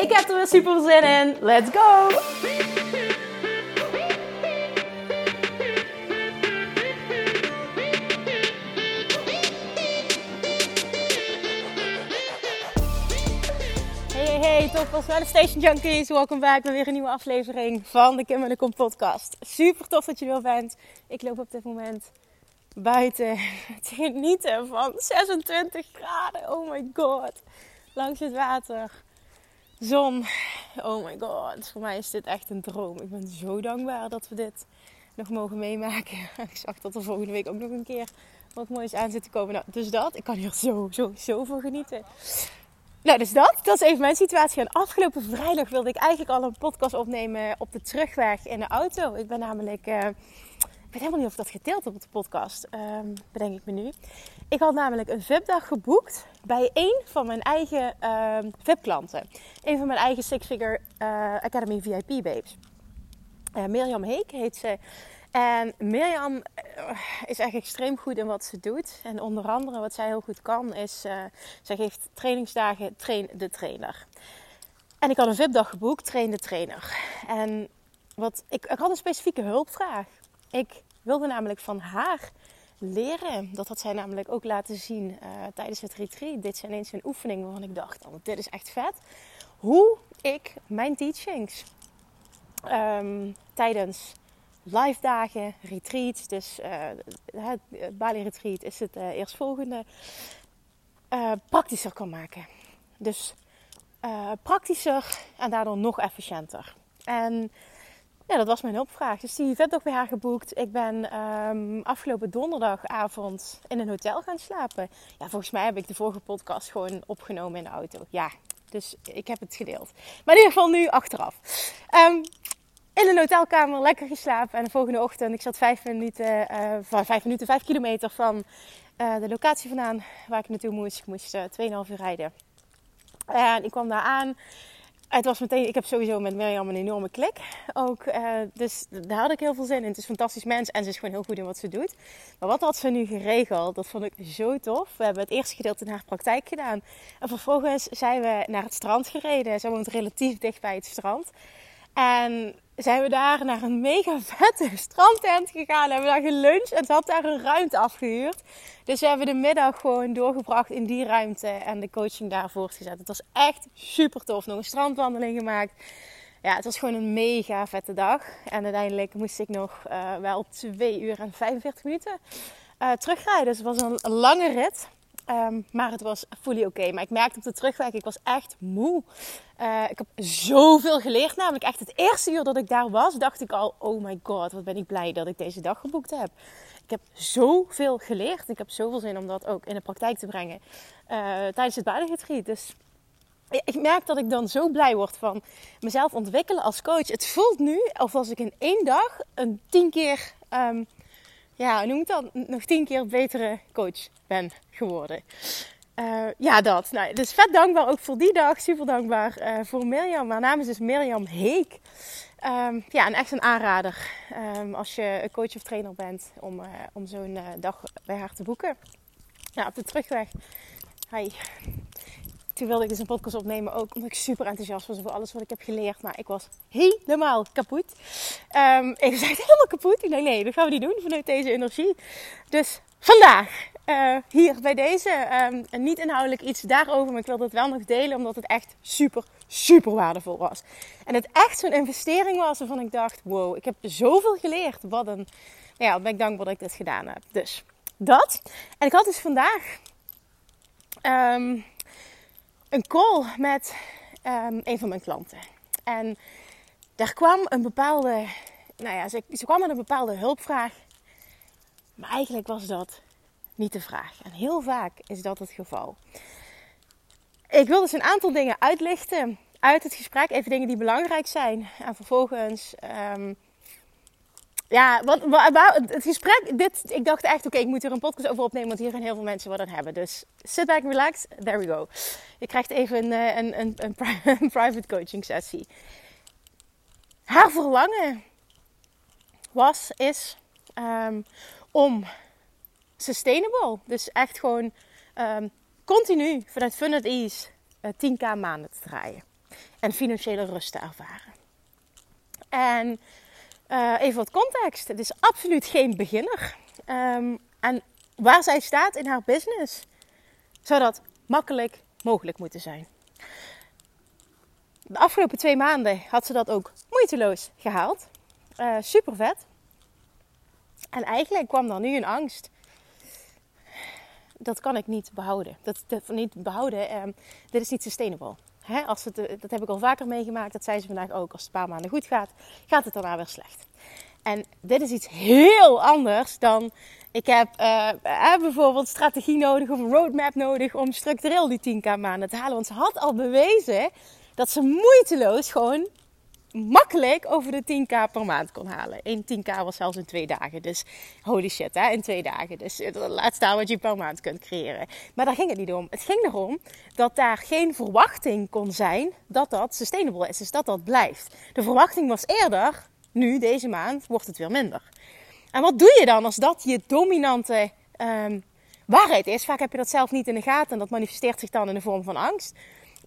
Ik heb er weer super zin in. Let's go! Hey, toppers, Station Junkies. Welkom bij weer een nieuwe aflevering van de Kim en de Kom podcast. Super tof dat je er bent. Ik loop op dit moment buiten te genieten van 26 graden. Oh my god. Langs het water. Zon. Oh my god. Voor mij is dit echt een droom. Ik ben zo dankbaar dat we dit nog mogen meemaken. Ik zag dat er volgende week ook nog een keer wat moois aan zit te komen. Nou, dus dat. Ik kan hier zo, zo, zo van genieten. Nou, dus dat. Dat is even mijn situatie. En afgelopen vrijdag wilde ik eigenlijk al een podcast opnemen op de terugweg in de auto. Ik ben namelijk... Ik weet helemaal niet of ik dat gedeeld heb op de podcast. Um, bedenk ik me nu. Ik had namelijk een VIP-dag geboekt bij een van mijn eigen uh, VIP-klanten. Een van mijn eigen Six Figure uh, Academy VIP babes. Uh, Mirjam Heek heet ze. En Mirjam is echt extreem goed in wat ze doet. En onder andere wat zij heel goed kan is... Zij geeft trainingsdagen Train de Trainer. En ik had een VIP-dag geboekt, Train de Trainer. En wat, ik, ik had een specifieke hulpvraag. Ik wilde namelijk van haar leren. Dat had zij namelijk ook laten zien uh, tijdens het retreat. Dit zijn eens een oefening waarvan ik dacht, oh, dit is echt vet. Hoe ik mijn teachings um, tijdens live dagen, retreats, dus uh, het Bali retreat is het uh, eerstvolgende, praktischer kan maken. Dus praktischer en daardoor nog efficiënter. En ja, dat was mijn hulpvraag. Dus die vet ook bij haar geboekt. Ik ben um, afgelopen donderdagavond in een hotel gaan slapen. Ja, volgens mij heb ik de vorige podcast gewoon opgenomen in de auto. Ja, dus ik heb het gedeeld. Maar in ieder geval nu achteraf. Um, in een hotelkamer lekker geslapen. En de volgende ochtend, ik zat vijf minuten, uh, vijf minuten, vijf kilometer van uh, de locatie vandaan waar ik naartoe moest. Ik moest uh, 2,5 uur rijden. En ik kwam daar aan het was meteen, ik heb sowieso met Mirjam een enorme klik. Ook, uh, dus daar had ik heel veel zin in. Het is een fantastisch mens en ze is gewoon heel goed in wat ze doet. Maar wat had ze nu geregeld? Dat vond ik zo tof. We hebben het eerste gedeelte in haar praktijk gedaan. En vervolgens zijn we naar het strand gereden. Ze woont relatief dicht bij het strand. En zijn we daar naar een mega vette strandtent gegaan. Hebben we daar geluncht en ze had daar een ruimte afgehuurd. Dus we hebben de middag gewoon doorgebracht in die ruimte en de coaching daar voortgezet. Het was echt super tof. Nog een strandwandeling gemaakt. Ja, het was gewoon een mega vette dag. En uiteindelijk moest ik nog uh, wel 2 uur en 45 minuten uh, terugrijden. Dus het was een lange rit. Um, maar het was fully oké. Maar ik merkte op de terugweg, ik was echt moe. Uh, ik heb zoveel geleerd. Namelijk echt het eerste uur dat ik daar was, dacht ik al... Oh my god, wat ben ik blij dat ik deze dag geboekt heb. Ik heb zoveel geleerd. Ik heb zoveel zin om dat ook in de praktijk te brengen. Uh, tijdens het buitengetreat. Dus ik merk dat ik dan zo blij word van mezelf ontwikkelen als coach. Het voelt nu alsof ik in één dag een tien keer... Um, ja, noem ik dan nog tien keer betere coach ben geworden. Uh, ja, dat. Nou, dus vet dankbaar ook voor die dag. Super dankbaar uh, voor Mirjam. Mijn naam is dus Mirjam Heek. Um, ja, en echt een aanrader um, als je coach of trainer bent om, uh, om zo'n dag bij haar te boeken. Ja, op de terugweg. Hi. Toen wilde ik dus een podcast opnemen, ook omdat ik super enthousiast was over alles wat ik heb geleerd. Maar ik was helemaal kapot. Um, ik was helemaal kapot. Ik dacht, nee, dat gaan we niet doen vanuit deze energie. Dus vandaag, uh, hier bij deze, um, niet inhoudelijk iets daarover, maar ik wilde het wel nog delen, omdat het echt super, super waardevol was. En het echt zo'n investering was waarvan ik dacht, wow, ik heb zoveel geleerd. Wat een, nou ja, ben ik dankbaar dat ik dit gedaan heb. Dus dat. En ik had dus vandaag... Um, een call met um, een van mijn klanten. En daar kwam een bepaalde, nou ja, ze, kwam met een bepaalde hulpvraag. Maar eigenlijk was dat niet de vraag. En heel vaak is dat het geval. Ik wil dus een aantal dingen uitlichten uit het gesprek even dingen die belangrijk zijn. En vervolgens, um, ja, wat, het gesprek, dit, ik dacht echt, oké, ik moet hier een podcast over opnemen, want hier gaan heel veel mensen wat aan hebben. Dus sit back, relax, there we go. Je krijgt even een, eh, een, een, een, private coaching sessie. Haar verlangen was, is um, om sustainable, dus echt gewoon um, continu vanuit Fun at Ease 10k eh, maanden te draaien. En financiële rust te ervaren. En uh, even wat context. Het is absoluut geen beginner. Um, en waar zij staat in haar business, zou dat makkelijk mogelijk moeten zijn. De afgelopen twee maanden had ze dat ook moeiteloos gehaald. Uh, super vet. En eigenlijk kwam dan nu een angst dat kan ik niet behouden. Dat, niet behouden, um, dit is niet sustainable. Als het, eh, dat heb ik al vaker meegemaakt, dat zei ze vandaag ook. Als het een paar maanden goed gaat, gaat het daarna weer slecht. En dit is iets heel anders dan ik heb uh, bijvoorbeeld strategie nodig of een roadmap nodig om structureel die 10k maanden te halen. Want ze had al bewezen dat ze moeiteloos gewoon makkelijk over de 10k per maand kon halen. 1 10k was zelfs in twee dagen. Dus holy shit, hè, in twee dagen. Dus laat staan wat je per maand kunt creëren. Maar daar ging het niet om. Het ging erom dat daar geen verwachting kon zijn dat dat sustainable is. Dus dat dat blijft. De verwachting was eerder, nu, deze maand, wordt het weer minder. En wat doe je dan als dat je dominante um, waarheid is? Vaak heb je dat zelf niet in de gaten en dat manifesteert zich dan in de vorm van angst.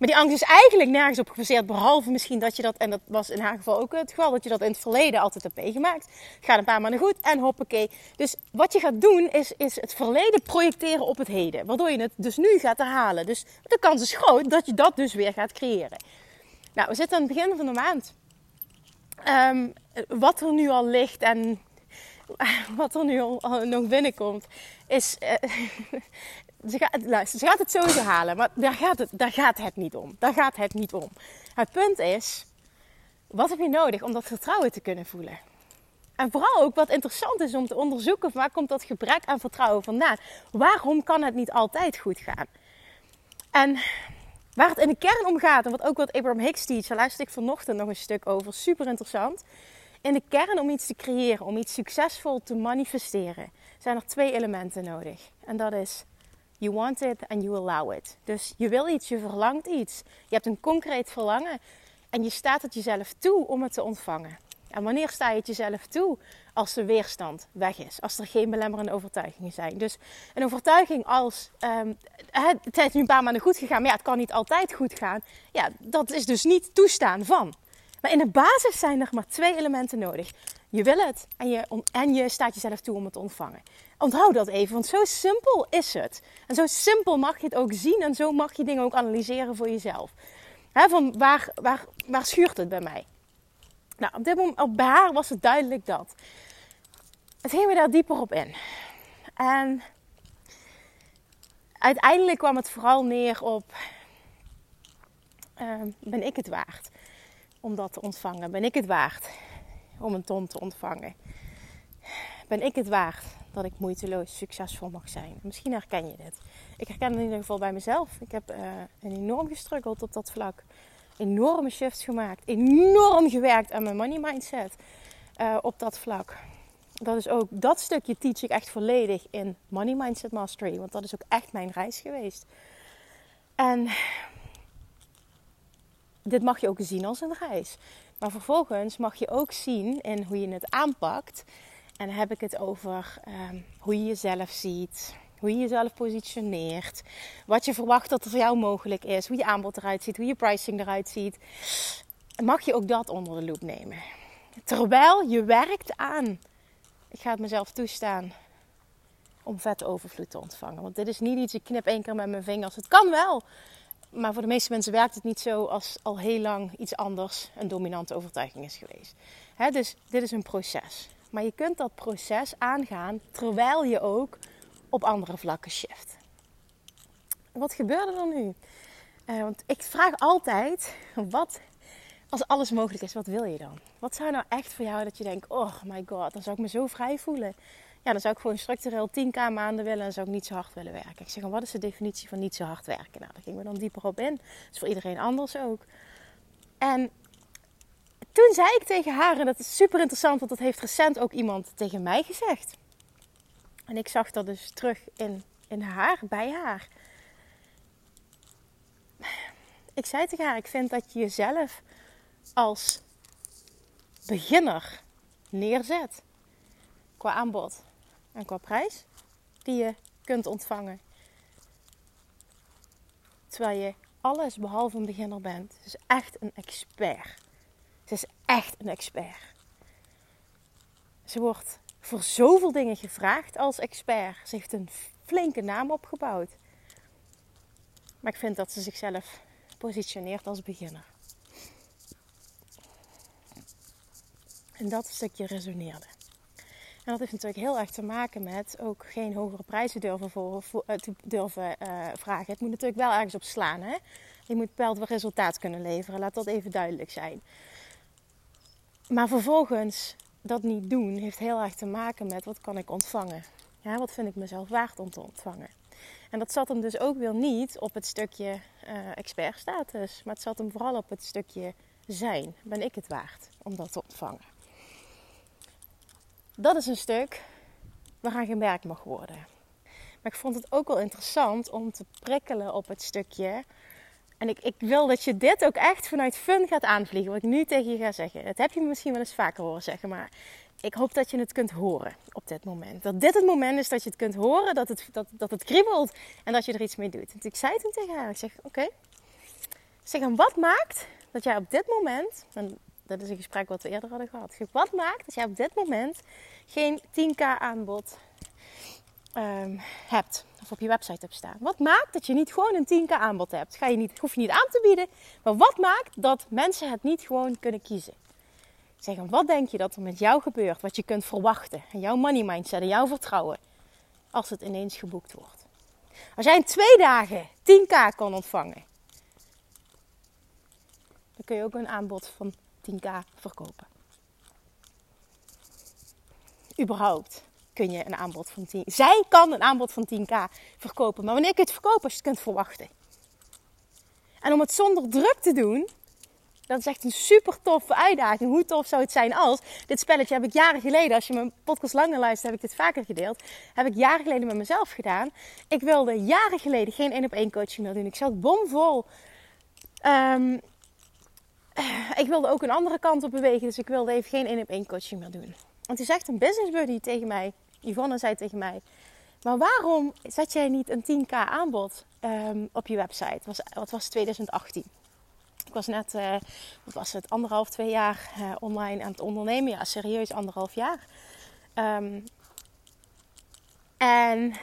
Maar die angst is eigenlijk nergens op gebaseerd. Behalve misschien dat je dat, en dat was in haar geval ook het geval, dat je dat in het verleden altijd hebt meegemaakt. Het gaat een paar maanden goed en hoppakee. Dus wat je gaat doen is, is het verleden projecteren op het heden. Waardoor je het dus nu gaat herhalen. Dus de kans is groot dat je dat dus weer gaat creëren. Nou, we zitten aan het begin van de maand. Um, wat er nu al ligt en wat er nu al, nog binnenkomt, is. Uh, ze gaat, gaat het sowieso halen, maar daar gaat, het, daar gaat het niet om. Daar gaat het niet om. Het punt is, wat heb je nodig om dat vertrouwen te kunnen voelen? En vooral ook wat interessant is om te onderzoeken, waar komt dat gebrek aan vertrouwen vandaan? Waarom kan het niet altijd goed gaan? En waar het in de kern om gaat, en wat ook wat Abraham Hicks teach, daar luister ik vanochtend nog een stuk over, super interessant. In de kern om iets te creëren, om iets succesvol te manifesteren, zijn er twee elementen nodig. En dat is You want it and you allow it. Dus je wil iets, je verlangt iets. Je hebt een concreet verlangen en je staat het jezelf toe om het te ontvangen. En wanneer sta je het jezelf toe? Als de weerstand weg is, als er geen belemmerende overtuigingen zijn. Dus een overtuiging als um, het is nu een paar maanden goed gegaan, maar ja, het kan niet altijd goed gaan. Ja, dat is dus niet toestaan van. Maar in de basis zijn er maar twee elementen nodig. Je wil het en je, en je staat jezelf toe om het te ontvangen. Onthoud dat even, want zo simpel is het. En zo simpel mag je het ook zien en zo mag je dingen ook analyseren voor jezelf. van waar, waar, waar schuurt het bij mij? Nou, op dit moment, bij haar was het duidelijk dat. Het ging me daar dieper op in. En uiteindelijk kwam het vooral neer op: uh, ben ik het waard om dat te ontvangen? Ben ik het waard om een ton te ontvangen? Ben ik het waard dat ik moeiteloos succesvol mag zijn? Misschien herken je dit. Ik herken het in ieder geval bij mezelf. Ik heb een enorm gestruggeld op dat vlak. Enorme shifts gemaakt. Enorm gewerkt aan mijn money mindset uh, op dat vlak. Dat is ook, dat stukje teach ik echt volledig in Money Mindset Mastery. Want dat is ook echt mijn reis geweest. En dit mag je ook zien als een reis. Maar vervolgens mag je ook zien in hoe je het aanpakt. En dan heb ik het over um, hoe je jezelf ziet, hoe je jezelf positioneert, wat je verwacht dat er voor jou mogelijk is, hoe je aanbod eruit ziet, hoe je pricing eruit ziet. Mag je ook dat onder de loep nemen? Terwijl je werkt aan, ik ga het mezelf toestaan om vet overvloed te ontvangen. Want dit is niet iets, ik knip één keer met mijn vingers. Het kan wel, maar voor de meeste mensen werkt het niet zo als al heel lang iets anders een dominante overtuiging is geweest. dus dit is een proces. Maar je kunt dat proces aangaan terwijl je ook op andere vlakken shift. Wat gebeurde er nu? Uh, want ik vraag altijd: wat als alles mogelijk is, wat wil je dan? Wat zou nou echt voor jou dat je denkt: oh my god, dan zou ik me zo vrij voelen. Ja, dan zou ik gewoon structureel 10k maanden willen en zou ik niet zo hard willen werken. Ik zeg: wat is de definitie van niet zo hard werken? Nou, daar gingen we dan dieper op in. Dat is voor iedereen anders ook. En toen zei ik tegen haar, en dat is super interessant, want dat heeft recent ook iemand tegen mij gezegd. En ik zag dat dus terug in, in haar, bij haar. Ik zei tegen haar, ik vind dat je jezelf als beginner neerzet. Qua aanbod en qua prijs die je kunt ontvangen. Terwijl je alles behalve een beginner bent. Ze is echt een expert. Ze is echt een expert. Ze wordt voor zoveel dingen gevraagd als expert. Ze heeft een flinke naam opgebouwd. Maar ik vind dat ze zichzelf positioneert als beginner. En dat stukje resoneerde. En dat heeft natuurlijk heel erg te maken met ook geen hogere prijzen durven, voor, uh, durven uh, vragen. Het moet natuurlijk wel ergens op slaan. Hè? Je moet bepaald resultaat kunnen leveren. Laat dat even duidelijk zijn. Maar vervolgens dat niet doen heeft heel erg te maken met wat kan ik ontvangen. Ja, wat vind ik mezelf waard om te ontvangen. En dat zat hem dus ook weer niet op het stukje uh, expertstatus. Maar het zat hem vooral op het stukje zijn. Ben ik het waard om dat te ontvangen? Dat is een stuk waaraan gemerkt mag worden. Maar ik vond het ook wel interessant om te prikkelen op het stukje. En ik, ik wil dat je dit ook echt vanuit fun gaat aanvliegen. Wat ik nu tegen je ga zeggen. Dat heb je misschien wel eens vaker horen zeggen. Maar ik hoop dat je het kunt horen op dit moment. Dat dit het moment is dat je het kunt horen. Dat het, dat, dat het kriebelt. En dat je er iets mee doet. En ik zei toen tegen haar. Ik zeg oké. Okay. Zeg en wat maakt dat jij op dit moment dat is een gesprek wat we eerder hadden gehad. Wat maakt dat jij op dit moment geen 10k aanbod um, hebt of op je website hebt staan? Wat maakt dat je niet gewoon een 10k aanbod hebt? Ga je niet, hoef je niet aan te bieden. Maar wat maakt dat mensen het niet gewoon kunnen kiezen? Zeg, wat denk je dat er met jou gebeurt? Wat je kunt verwachten? En jouw money mindset en jouw vertrouwen. Als het ineens geboekt wordt. Als jij in twee dagen 10k kan ontvangen. Dan kun je ook een aanbod van 10k verkopen. Überhaupt kun je een aanbod van 10. Zij kan een aanbod van 10k verkopen. Maar wanneer je het verkopen? Als je het kunt verwachten. En om het zonder druk te doen, dat is echt een super toffe uitdaging. Hoe tof zou het zijn als. Dit spelletje heb ik jaren geleden, als je mijn podcast langer luistert, heb ik dit vaker gedeeld. Heb ik jaren geleden met mezelf gedaan. Ik wilde jaren geleden geen één op één coaching meer doen. Ik zat bomvol um, ik wilde ook een andere kant op bewegen. Dus ik wilde even geen één op één coaching meer doen. Want toen zegt een business buddy tegen mij, Yvonne zei tegen mij... Maar waarom zet jij niet een 10k aanbod um, op je website? Was, wat was 2018? Ik was net, uh, wat was het, anderhalf, twee jaar uh, online aan het ondernemen. Ja, serieus anderhalf jaar. Um, en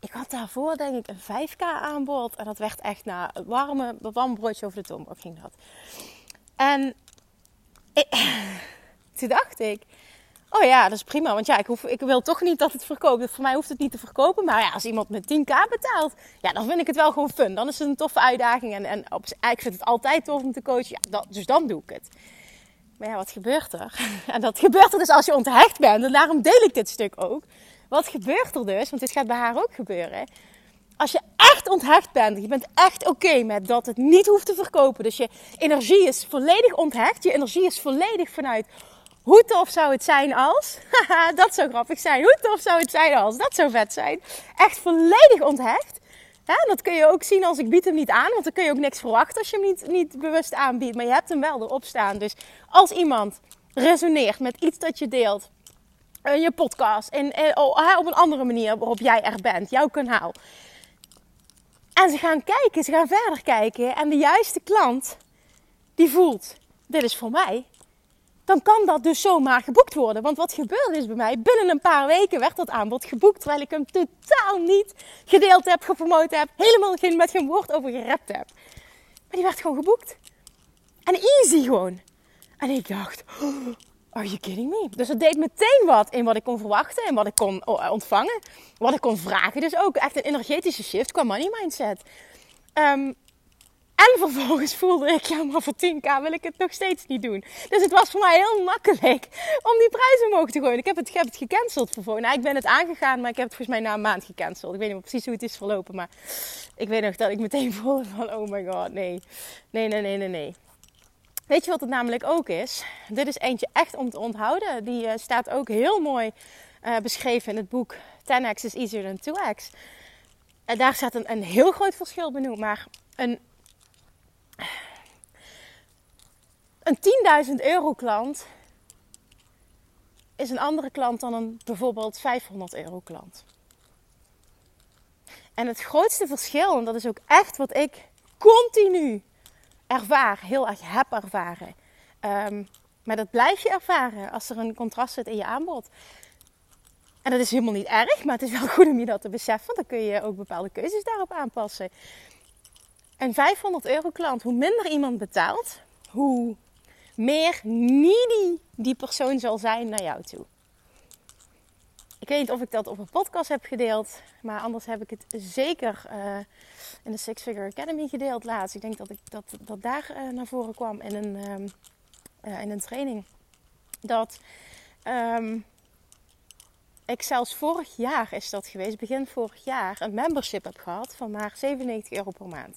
ik had daarvoor denk ik een 5k aanbod. En dat werd echt na een warme, warm broodje over de toonbank ging dat. En toen dacht ik, oh ja, dat is prima. Want ja, ik, hoef, ik wil toch niet dat het verkoopt. Voor mij hoeft het niet te verkopen. Maar ja, als iemand met 10k betaalt, ja, dan vind ik het wel gewoon fun. Dan is het een toffe uitdaging. En, en op, ik vind het altijd tof om te coachen. Ja, dus dan doe ik het. Maar ja, wat gebeurt er? En dat gebeurt er dus als je onthecht bent. En daarom deel ik dit stuk ook. Wat gebeurt er dus? Want dit gaat bij haar ook gebeuren. Als je echt onthecht bent, je bent echt oké met dat het niet hoeft te verkopen. Dus je energie is volledig onthecht. Je energie is volledig vanuit hoe tof zou het zijn als. Haha, dat zou grappig zijn. Hoe tof zou het zijn als. Dat zou vet zijn. Echt volledig onthecht. Ja, dat kun je ook zien als ik bied hem niet aan. Want dan kun je ook niks verwachten als je hem niet, niet bewust aanbiedt. Maar je hebt hem wel erop staan. Dus als iemand resoneert met iets dat je deelt je podcast. En, oh, op een andere manier waarop jij er bent. Jouw kanaal. En ze gaan kijken, ze gaan verder kijken. En de juiste klant die voelt, dit is voor mij. Dan kan dat dus zomaar geboekt worden. Want wat gebeurde is bij mij, binnen een paar weken werd dat aanbod geboekt. Terwijl ik hem totaal niet gedeeld heb, gepromoot heb. Helemaal geen, met geen woord over gerept heb. Maar die werd gewoon geboekt. En easy gewoon. En ik dacht, Are you kidding me? Dus het deed meteen wat in wat ik kon verwachten en wat ik kon oh, ontvangen. Wat ik kon vragen. Dus ook echt een energetische shift qua money mindset. Um, en vervolgens voelde ik, ja, maar voor 10k wil ik het nog steeds niet doen. Dus het was voor mij heel makkelijk om die prijs omhoog te gooien. Ik heb het, ik heb het gecanceld vervolgens. Nou, ik ben het aangegaan, maar ik heb het volgens mij na een maand gecanceld. Ik weet niet precies hoe het is verlopen, maar ik weet nog dat ik meteen voelde van, oh my god, nee. Nee, nee, nee, nee, nee. Weet je wat het namelijk ook is? Dit is eentje echt om te onthouden. Die uh, staat ook heel mooi uh, beschreven in het boek 10x is easier than 2x. En daar staat een, een heel groot verschil benoemd. Maar een, een 10.000 euro klant is een andere klant dan een bijvoorbeeld 500 euro klant. En het grootste verschil, en dat is ook echt wat ik continu ervaar, heel erg heb ervaren. Um, maar dat blijf je ervaren als er een contrast zit in je aanbod. En dat is helemaal niet erg, maar het is wel goed om je dat te beseffen. Dan kun je ook bepaalde keuzes daarop aanpassen. Een 500 euro klant, hoe minder iemand betaalt, hoe meer needy die persoon zal zijn naar jou toe. Weet niet of ik dat op een podcast heb gedeeld, maar anders heb ik het zeker uh, in de Six Figure Academy gedeeld laatst. Ik denk dat ik dat, dat daar uh, naar voren kwam in een, um, uh, in een training. Dat um, ik zelfs vorig jaar is dat geweest, begin vorig jaar, een membership heb gehad van maar 97 euro per maand.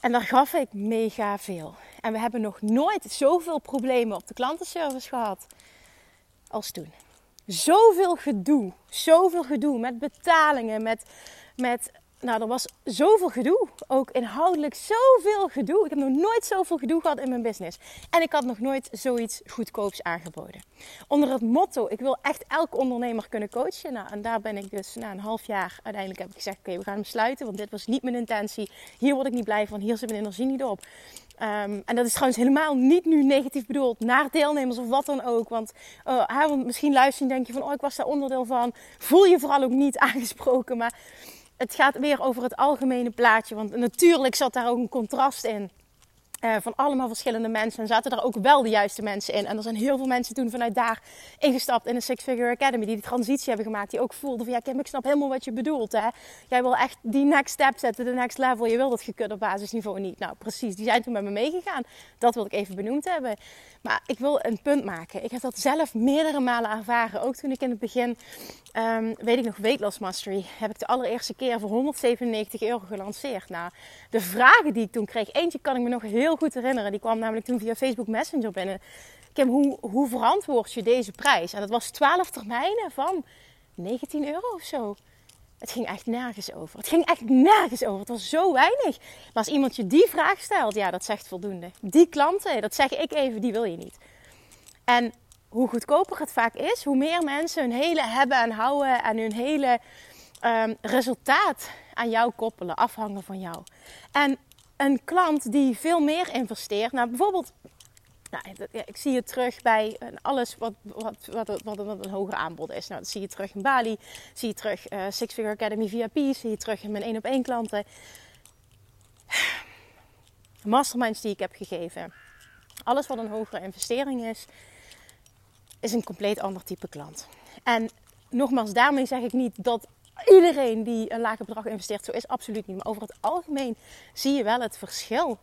En daar gaf ik mega veel. En we hebben nog nooit zoveel problemen op de klantenservice gehad als toen. Zoveel gedoe, zoveel gedoe met betalingen, met, met nou, er was zoveel gedoe. Ook inhoudelijk zoveel gedoe. Ik heb nog nooit zoveel gedoe gehad in mijn business. En ik had nog nooit zoiets goedkoops aangeboden. Onder het motto, ik wil echt elke ondernemer kunnen coachen. Nou, en daar ben ik dus na een half jaar uiteindelijk heb ik gezegd, oké, we gaan hem sluiten. Want dit was niet mijn intentie. Hier word ik niet blij van. Hier zit mijn energie niet op. Um, en dat is trouwens helemaal niet nu negatief bedoeld naar deelnemers of wat dan ook. Want, uh, misschien luister je en denk je van, oh, ik was daar onderdeel van. Voel je vooral ook niet aangesproken. Maar het gaat weer over het algemene plaatje. Want natuurlijk zat daar ook een contrast in. Uh, van allemaal verschillende mensen. En zaten daar ook wel de juiste mensen in. En er zijn heel veel mensen toen vanuit daar ingestapt in de Six Figure Academy. Die die transitie hebben gemaakt. Die ook voelden van ja ik snap helemaal wat je bedoelt. Hè? Jij wil echt die next step zetten, de next level. Je wil dat gekut op basisniveau niet. Nou precies, die zijn toen met me meegegaan. Dat wil ik even benoemd hebben. Maar ik wil een punt maken. Ik heb dat zelf meerdere malen ervaren. Ook toen ik in het begin, um, weet ik nog, Weight Mastery. Heb ik de allereerste keer voor 197 euro gelanceerd. Nou, de vragen die ik toen kreeg. Eentje kan ik me nog heel goed herinneren. Die kwam namelijk toen via Facebook Messenger binnen. Kim, hoe, hoe verantwoord je deze prijs? En dat was 12 termijnen van 19 euro of zo. Het ging echt nergens over. Het ging echt nergens over. Het was zo weinig. Maar als iemand je die vraag stelt, ja, dat zegt voldoende. Die klanten, dat zeg ik even, die wil je niet. En hoe goedkoper het vaak is, hoe meer mensen hun hele hebben en houden en hun hele um, resultaat aan jou koppelen, afhangen van jou. En een klant die veel meer investeert, nou bijvoorbeeld nou, ik zie het terug bij alles wat, wat, wat, wat, een hoger aanbod is. Nou, dat zie je terug in Bali, zie je terug uh, Six Figure Academy VIP, zie je terug in mijn één op één klanten. Masterminds die ik heb gegeven. Alles wat een hogere investering is, is een compleet ander type klant. En nogmaals, daarmee zeg ik niet dat iedereen die een lager bedrag investeert, zo is absoluut niet. Maar over het algemeen zie je wel het verschil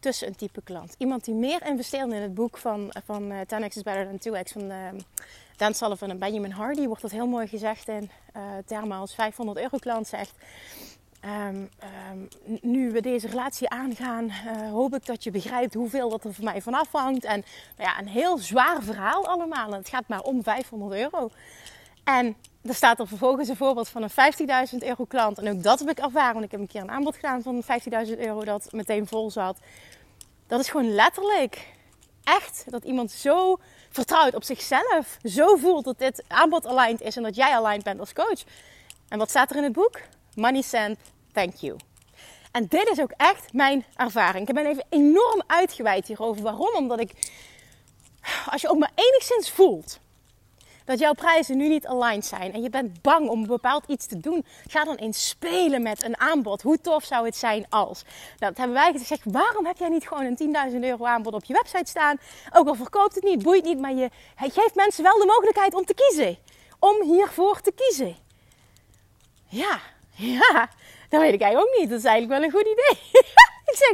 tussen een type klant. Iemand die meer investeert in het boek van, van uh, 10x is better than 2x van uh, Dan Sullivan en Benjamin Hardy wordt dat heel mooi gezegd in uh, als 500 euro klant zegt. Um, um, nu we deze relatie aangaan, uh, hoop ik dat je begrijpt hoeveel dat er voor mij van afhangt. En nou ja, een heel zwaar verhaal allemaal. En het gaat maar om 500 euro. En er staat er vervolgens een voorbeeld van een 50.000 euro klant. En ook dat heb ik ervaren, want ik heb een keer een aanbod gedaan van 15.000 euro dat meteen vol zat. Dat is gewoon letterlijk echt dat iemand zo vertrouwt op zichzelf, zo voelt dat dit aanbod aligned is en dat jij aligned bent als coach. En wat staat er in het boek? Money sent, thank you. En dit is ook echt mijn ervaring. Ik ben even enorm uitgeweid hierover. Waarom? Omdat ik, als je ook maar enigszins voelt dat jouw prijzen nu niet aligned zijn en je bent bang om bepaald iets te doen, ga dan eens spelen met een aanbod. Hoe tof zou het zijn als? Nou, dat hebben wij gezegd. Waarom heb jij niet gewoon een 10.000 euro aanbod op je website staan? Ook al verkoopt het niet, boeit niet, maar je geeft mensen wel de mogelijkheid om te kiezen. Om hiervoor te kiezen. Ja, ja, dat weet ik eigenlijk ook niet. Dat is eigenlijk wel een goed idee. ik zeg,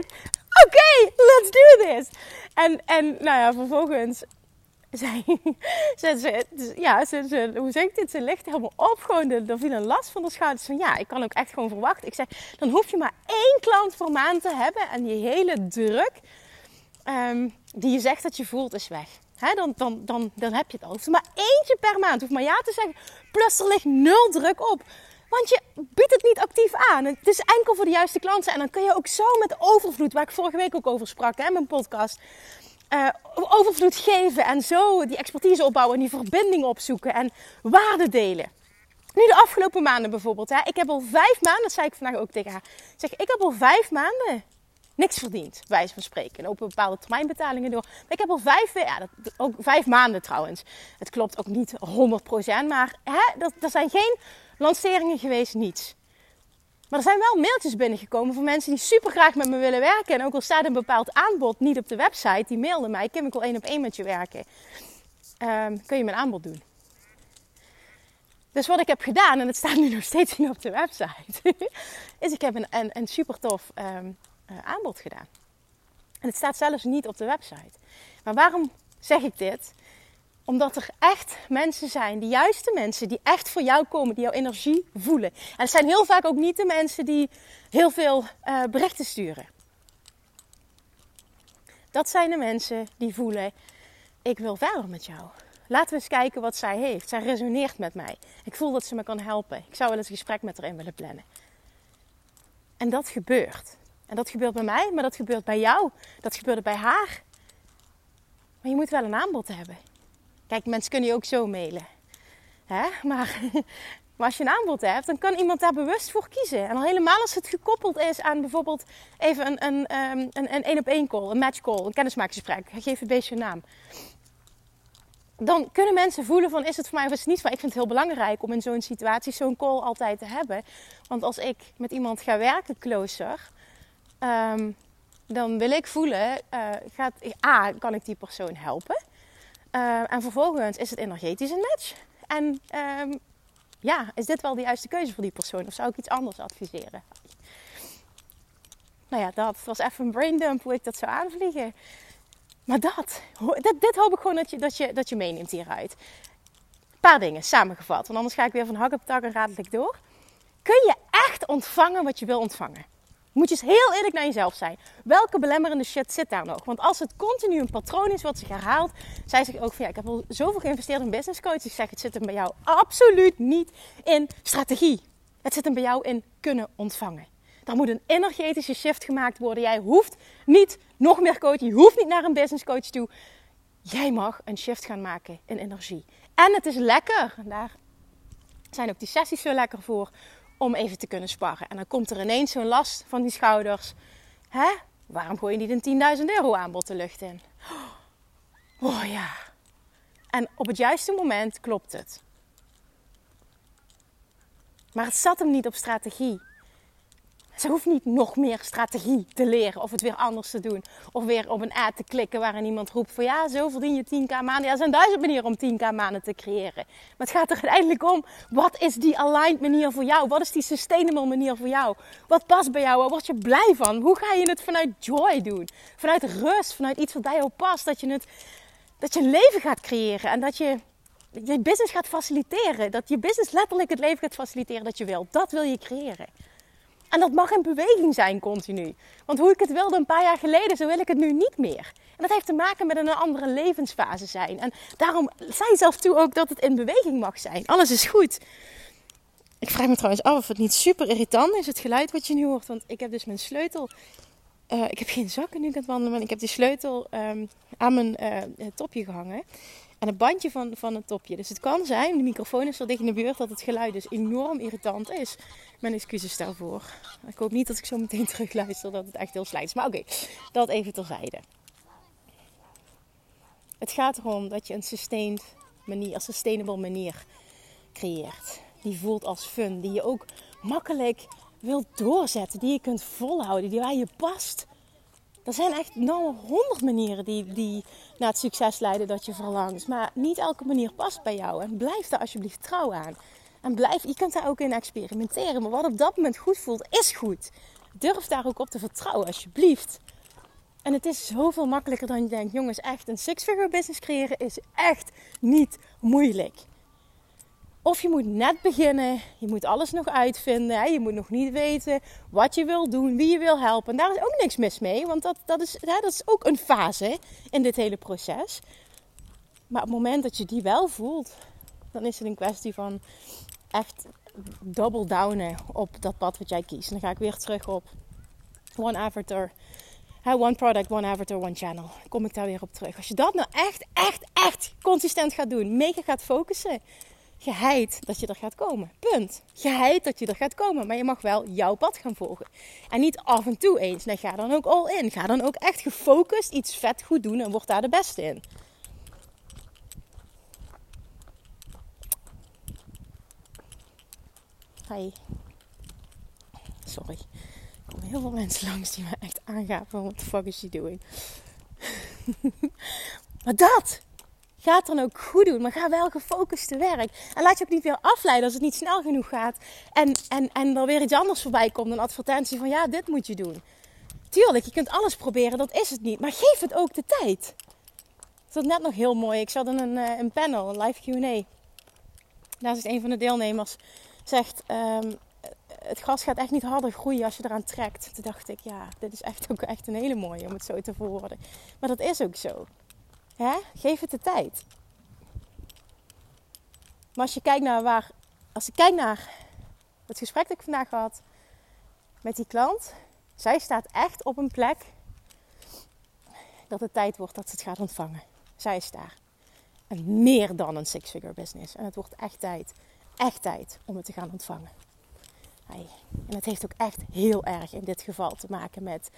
oké, let's do this. En, en nou ja, vervolgens zij, ze, ja, ze, ze, hoe zeg ik dit? Ze ligt helemaal op. Gewoon, er viel een last van de schouders. Van ja, ik kan ook echt gewoon verwachten. Ik zeg, dan hoef je maar één klant per maand te hebben. En die hele druk ehm, die je zegt dat je voelt is weg. dan, dan, dan, dan heb je het al. Maar eentje per maand. Hoef maar ja te zeggen. Plus er ligt nul druk op. Want je biedt het niet actief aan. Het is enkel voor de juiste klanten. En dan kun je ook zo met overvloed, waar ik vorige week ook over sprak in mijn podcast. Uh, overvloed geven en zo die expertise opbouwen en die verbinding opzoeken en waarde delen. Nu de afgelopen maanden bijvoorbeeld. Hè, ik heb al vijf maanden, dat zei ik vandaag ook tegen haar. Zeg, ik heb al vijf maanden niks verdiend, wijze van spreken. Lopen bepaalde termijnbetalingen door. Maar ik heb al vijf, ja, dat, ook vijf maanden trouwens. Het klopt ook niet 100%, maar hè, dat, er zijn geen lanceringen geweest, niets. Maar er zijn wel mailtjes binnengekomen van mensen die super graag met me willen werken. En ook al staat een bepaald aanbod niet op de website, die mailden mij: Kim, ik wil één op één met je werken. Um, kun je mijn aanbod doen? Dus wat ik heb gedaan, en het staat nu nog steeds niet op de website, is ik heb een, super tof um, aanbod gedaan. En het staat zelfs niet op de website. Maar waarom zeg ik dit? Omdat er echt mensen zijn, de juiste mensen, die echt voor jou komen, die jouw energie voelen. En het zijn heel vaak ook niet de mensen die heel veel uh, berichten sturen. Dat zijn de mensen die voelen, ik wil verder met jou. Laten we eens kijken wat zij heeft. Zij resoneert met mij. Ik voel dat ze me kan helpen. Ik zou wel eens een gesprek met haar in willen plannen. En dat gebeurt. En dat gebeurt bij mij, maar dat gebeurt bij jou. Dat gebeurde bij haar. Maar je moet wel een aanbod hebben. Kijk, mensen kunnen je ook zo mailen. Hè? Maar, maar als je een aanbod hebt, dan kan iemand daar bewust voor kiezen. En al helemaal als het gekoppeld is aan bijvoorbeeld even een een, ehm, een, een, een op één call, een match call, een kennismakingsgesprek. Geef het beestje een naam. Dan kunnen mensen voelen van is het voor mij of is het niet. Maar ik vind het heel belangrijk om in zo'n situatie zo'n call altijd te hebben. Want als ik met iemand ga werken closer, um, dan wil ik voelen, uh, gaat, A, kan ik die persoon helpen? Uh, en vervolgens is het energetisch een match. En um, ja, is dit wel de juiste keuze voor die persoon? Of zou ik iets anders adviseren? Nou ja, dat was even een braindump hoe ik dat zou aanvliegen. Maar dat, dit, hoop ik gewoon dat je, dat, je, dat je meeneemt hieruit. Een paar dingen samengevat, want anders ga ik weer van hak op tak en raad ik door. Kun je echt ontvangen wat je wil ontvangen? Moet je eens heel eerlijk naar jezelf zijn. Welke belemmerende shit zit daar nog? Want als het continu een patroon is wat zich herhaalt, zij zich ook van ja, ik heb al zoveel geïnvesteerd in business coach. Ik zeg, het zit hem bij jou absoluut niet in strategie. Het zit hem bij jou in kunnen ontvangen. Er moet een energetische shift gemaakt worden. Jij hoeft niet nog meer coach, je hoeft niet naar een business coach toe. Jij mag een shift gaan maken in energie. En het is lekker. Daar zijn ook die sessies zo lekker voor om even te kunnen sparren. En dan komt er ineens zo'n last van die schouders. Hè? Waarom gooi je niet een 10.000 euro aanbod de lucht in? Oh ja. En op het juiste moment klopt het. Maar het zat hem niet op strategie. Ze hoeft niet nog meer strategie te leren of het weer anders te doen. Of weer op een ad te klikken waarin iemand roept van ja, zo verdien je 10k maanden. Ja, er zijn duizend manieren om 10k maanden te creëren. Maar het gaat er uiteindelijk om, wat is die aligned manier voor jou? Wat is die sustainable manier voor jou? Wat past bij jou? Waar word je blij van? Hoe ga je het vanuit joy doen? Vanuit rust, vanuit iets wat bij jou past. Dat je, het, dat je leven gaat creëren en dat je je business gaat faciliteren. Dat je business letterlijk het leven gaat faciliteren dat je wil. Dat wil je creëren. En dat mag in beweging zijn continu. Want hoe ik het wilde een paar jaar geleden, zo wil ik het nu niet meer. En dat heeft te maken met een andere levensfase zijn. En daarom zei zelf toe ook dat het in beweging mag zijn. Alles is goed. Ik vraag me trouwens af of het niet super irritant is, het geluid wat je nu hoort. Want ik heb dus mijn sleutel. Uh, ik heb geen zakken nu aan het wandelen, maar ik heb die sleutel um, aan mijn uh, topje gehangen. En het bandje van, van het topje. Dus het kan zijn, de microfoon is zo dicht in de buurt, dat het geluid dus enorm irritant is. Mijn excuses daarvoor. Ik hoop niet dat ik zo meteen terug luister dat het echt heel slecht is. Maar oké, dat even terzijde. Het gaat erom dat je een sustained manier, een sustainable manier creëert. Die voelt als fun. Die je ook makkelijk wilt doorzetten. Die je kunt volhouden. Die waar je past. Er zijn echt nou honderd manieren die, die naar het succes leiden dat je verlangt. Maar niet elke manier past bij jou. En blijf daar alsjeblieft trouw aan. En blijf, je kunt daar ook in experimenteren. Maar wat op dat moment goed voelt, is goed. Durf daar ook op te vertrouwen, alsjeblieft. En het is zoveel makkelijker dan je denkt. Jongens, echt een six-figure business creëren is echt niet moeilijk. Of je moet net beginnen, je moet alles nog uitvinden, hè? je moet nog niet weten wat je wil doen, wie je wil helpen. En daar is ook niks mis mee, want dat, dat, is, hè, dat is ook een fase in dit hele proces. Maar op het moment dat je die wel voelt, dan is het een kwestie van echt double downen op dat pad wat jij kiest. Dan ga ik weer terug op one avatar, one product, one avatar, one channel. Kom ik daar weer op terug. Als je dat nou echt, echt, echt consistent gaat doen, mega gaat focussen, geheid dat je er gaat komen. Punt. Geheid dat je er gaat komen. Maar je mag wel jouw pad gaan volgen. En niet af en toe eens. Nee, ga dan ook all in. Ga dan ook echt gefocust iets vet goed doen en word daar de beste in. Hi. Sorry. Er komen heel veel mensen langs die me echt aangaven. What the fuck is she doing? maar dat! Ga het dan ook goed doen, maar ga wel gefocust te werk. En laat je ook niet weer afleiden als het niet snel genoeg gaat. En, en, en er weer iets anders voorbij komt. Een advertentie van ja, dit moet je doen. Tuurlijk, je kunt alles proberen, dat is het niet. Maar geef het ook de tijd. Het was net nog heel mooi. Ik zat in een, uh, een panel, een live Q&A. Daar is een van de deelnemers zegt... Um, het gas gaat echt niet harder groeien als je eraan trekt. Toen dacht ik, ja, dit is echt ook echt een hele mooie om het zo te verwoorden. Maar dat is ook zo. Hè? Geef het de tijd. Maar als je kijkt naar waar, als ik kijk naar het gesprek dat ik vandaag had met die klant, zij staat echt op een plek dat het tijd wordt dat ze het gaat ontvangen. Zij is daar. En meer dan een six-figure business. En het wordt echt tijd. Echt tijd om het te gaan ontvangen. En het heeft ook echt heel erg in dit geval te maken met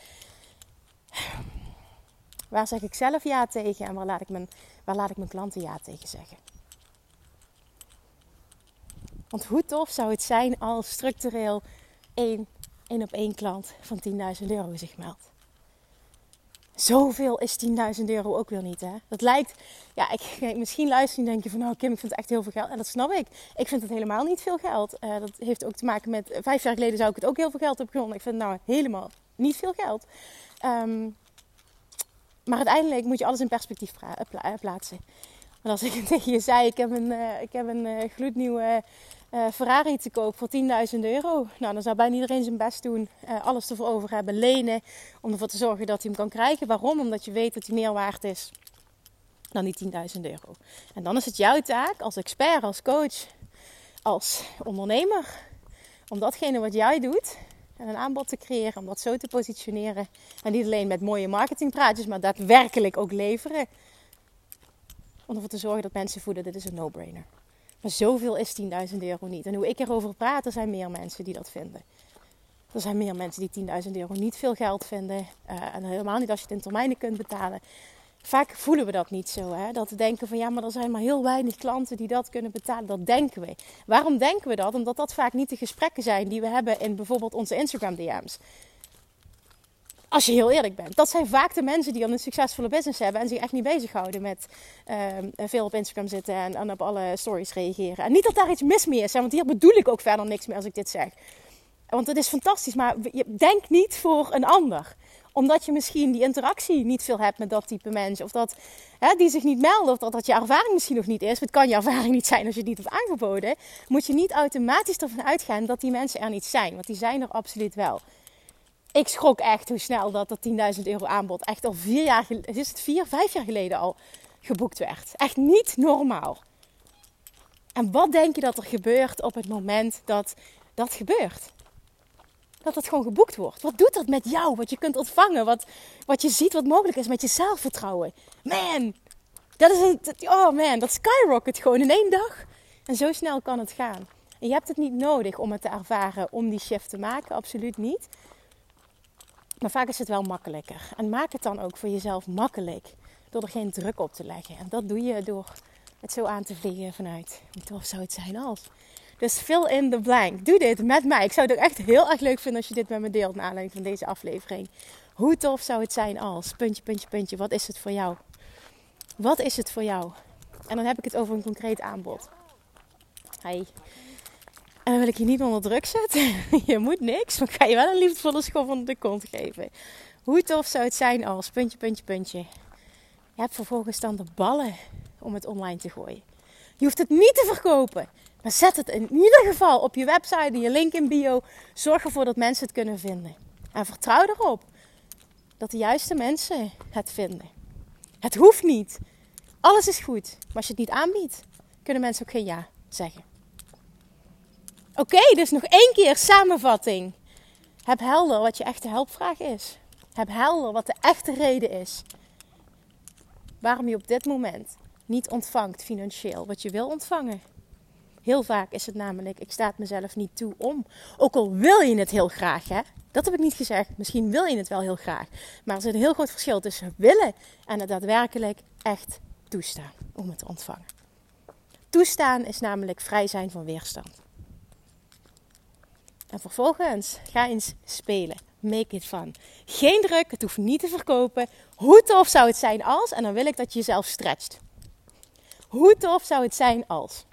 Waar zeg ik zelf ja tegen en waar laat ik mijn, waar laat ik mijn klanten ja tegen zeggen? Want hoe tof zou het zijn als structureel één, één op één klant van 10.000 euro zich meldt? Zoveel is 10.000 euro ook weer niet, hè? Dat lijkt, ja, ik, misschien luister je en denk je van, nou Kim, ik vind het echt heel veel geld. En dat snap ik. Ik vind het helemaal niet veel geld. Uh, dat heeft ook te maken met, vijf jaar geleden zou ik het ook heel veel geld hebben gewonnen. Ik vind het nou helemaal niet veel geld. Um, maar uiteindelijk moet je alles in perspectief eh, plaatsen. Want als ik tegen je zei, ik heb een, uh, ik heb een gloednieuwe Ferrari te koop voor 10.000 euro. Nou, dan zou bijna iedereen zijn best doen, alles ervoor over hebben, lenen. Om ervoor te zorgen dat hij hem kan krijgen. Waarom? Omdat je weet dat hij meer waard is dan die 10.000 euro. En dan is het jouw taak als expert, als coach, als ondernemer. Om datgene wat jij doet, en een aanbod te creëren, om dat zo te positioneren. En niet alleen met mooie marketingpraatjes, maar daadwerkelijk ook leveren. Om ervoor te zorgen dat mensen voelen, dit is een no-brainer. Maar zoveel is 10.000 euro niet. En hoe ik erover praat, er zijn meer mensen die dat vinden. Er zijn meer mensen die 10.000 euro niet veel geld vinden. Uh, en helemaal niet als je het in termijnen kunt betalen vaak voelen we dat niet zo. Hè? Dat we denken van ja, maar er zijn maar heel weinig klanten die dat kunnen betalen. Dat denken we. Waarom denken we dat? Omdat dat vaak niet de gesprekken zijn die we hebben in bijvoorbeeld onze Instagram DM's. Als je heel eerlijk bent. Dat zijn vaak de mensen die al een succesvolle business hebben en zich echt niet bezighouden met uh, veel op Instagram zitten en, op alle stories reageren. En niet dat daar iets mis mee is, hè, want hier bedoel ik ook verder niks meer als ik dit zeg. Want het is fantastisch, maar denk niet voor een ander omdat je misschien die interactie niet veel hebt met dat type mensen. Of dat hè, die zich niet melden. Of dat, dat je ervaring misschien nog niet is. Het kan je ervaring niet zijn als je het niet hebt aangeboden. Moet je niet automatisch ervan uitgaan dat die mensen er niet zijn. Want die zijn er absoluut wel. Ik schrok echt hoe snel dat dat 10.000 euro aanbod echt al vier jaar is het vier, vijf jaar geleden al geboekt werd. Echt niet normaal. En wat denk je dat er gebeurt op het moment dat dat gebeurt? Dat het gewoon geboekt wordt. Wat doet dat met jou? Wat je kunt ontvangen, wat, wat je ziet wat mogelijk is met je zelfvertrouwen. Man, dat is oh man, dat skyrocket gewoon in één dag. En zo snel kan het gaan. En je hebt het niet nodig om het te ervaren, om die shift te maken, absoluut niet. Maar vaak is het wel makkelijker. En maak het dan ook voor jezelf makkelijk, door er geen druk op te leggen. En dat doe je door het zo aan te vliegen vanuit, hoe zou het zijn als... Dus fill in the blank. Doe dit met mij. Ik zou het ook echt heel erg leuk vinden als je dit met me deelt naar aanleiding van deze aflevering. Hoe tof zou het zijn als? Puntje, puntje, puntje. Wat is het voor jou? Wat is het voor jou? En dan heb ik het over een concreet aanbod. Hey. En dan wil ik je niet onder druk zetten. je moet niks. Maar ik ga je wel een liefdevolle schop onder de kont geven. Hoe tof zou het zijn als? Puntje, puntje, puntje. Je hebt vervolgens dan de ballen om het online te gooien. Je hoeft het niet te verkopen. Maar zet het in ieder geval op je website, in je link in bio. Zorg ervoor dat mensen het kunnen vinden. En vertrouw erop dat de juiste mensen het vinden. Het hoeft niet. Alles is goed. Maar als je het niet aanbiedt, kunnen mensen ook geen ja zeggen. Oké, dus nog één keer samenvatting. Heb helder wat je echte helpvraag is. Heb helder wat de echte reden is. Waarom je op dit moment niet ontvangt financieel wat je wil ontvangen. Heel vaak is het namelijk, ik sta het mezelf niet toe om. Ook al wil je het heel graag, hè. Dat heb ik niet gezegd. Misschien wil je het wel heel graag. Maar er zit een heel groot verschil tussen willen en het daadwerkelijk echt toestaan om het te ontvangen. Toestaan is namelijk vrij zijn van weerstand. En vervolgens ga eens spelen. Make it fun. Geen druk, het hoeft niet te verkopen. Hoe tof zou het zijn als? En dan wil ik dat je jezelf stretcht. Hoe tof zou het zijn als?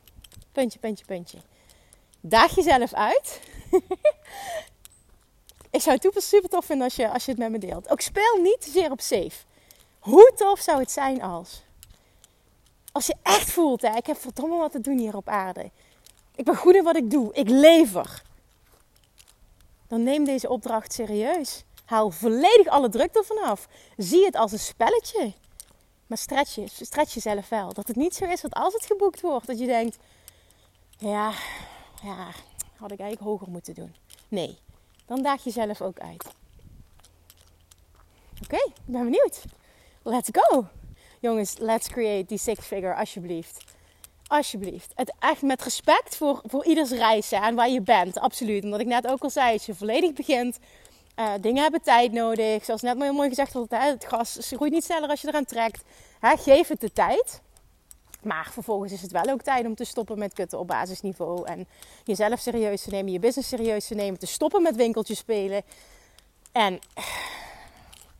Puntje, puntje, puntje. Daag jezelf uit. ik zou het super tof vinden als je, als je het met me deelt. Ook speel niet zeer op safe. Hoe tof zou het zijn als? Als je echt voelt, hè, ik heb verdomme wat te doen hier op aarde. Ik ben goed in wat ik doe. Ik lever. Dan neem deze opdracht serieus. Haal volledig alle druk ervan af. Zie het als een spelletje. Maar stretch, je, stretch jezelf wel. Dat het niet zo is dat als het geboekt wordt, dat je denkt: ja, ja, had ik eigenlijk hoger moeten doen. Nee, dan daag je zelf ook uit. Oké, ik ben benieuwd. Let's go. Jongens, let's create die six figure alsjeblieft. Alsjeblieft. Het echt met respect voor, voor ieders reis en waar je bent. Absoluut. Omdat ik net ook al zei, als je volledig begint, uh, dingen hebben tijd nodig. Zoals net maar mooi gezegd wordt, het gras groeit niet sneller als je eraan trekt. Hè, geef het de tijd. Maar vervolgens is het wel ook tijd om te stoppen met kutten op basisniveau. En jezelf serieus te nemen, je business serieus te nemen. Te stoppen met winkeltjes spelen. En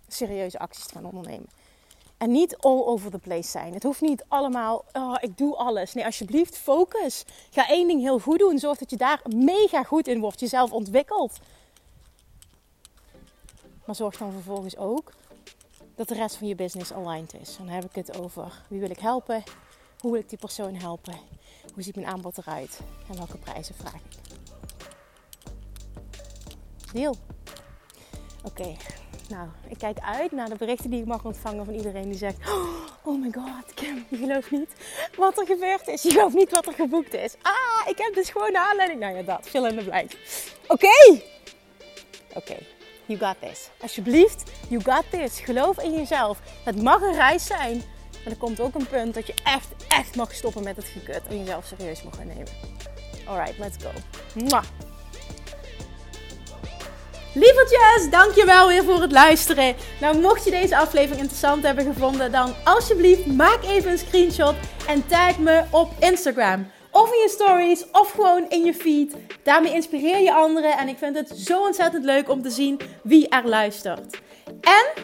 serieuze acties te gaan ondernemen. En niet all over the place zijn. Het hoeft niet allemaal, oh, ik doe alles. Nee, alsjeblieft, focus. Ga één ding heel goed doen. Zorg dat je daar mega goed in wordt. Jezelf ontwikkelt. Maar zorg dan vervolgens ook dat de rest van je business aligned is. Dan heb ik het over wie wil ik helpen, hoe wil ik die persoon helpen, hoe ziet mijn aanbod eruit en welke prijzen vraag ik. Deal. Oké, nou, ik kijk uit naar de berichten die ik mag ontvangen van iedereen die zegt: Oh my god, Kim, je gelooft niet wat er gebeurd is. Je gelooft niet wat er geboekt is. Ah, ik heb dus gewoon de aanleiding. Nou ja, dat, veel in de blijf. Oké, oké. You got this. Alsjeblieft, you got this. Geloof in jezelf. Het mag een reis zijn. Er komt ook een punt dat je echt, echt mag stoppen met het gekut. En jezelf serieus mag gaan nemen. Alright, let's go. Mwah. Lievertjes, dankjewel weer voor het luisteren. Nou, mocht je deze aflevering interessant hebben gevonden, dan alsjeblieft maak even een screenshot en tag me op Instagram. Of in je stories, of gewoon in je feed. Daarmee inspireer je anderen en ik vind het zo ontzettend leuk om te zien wie er luistert. En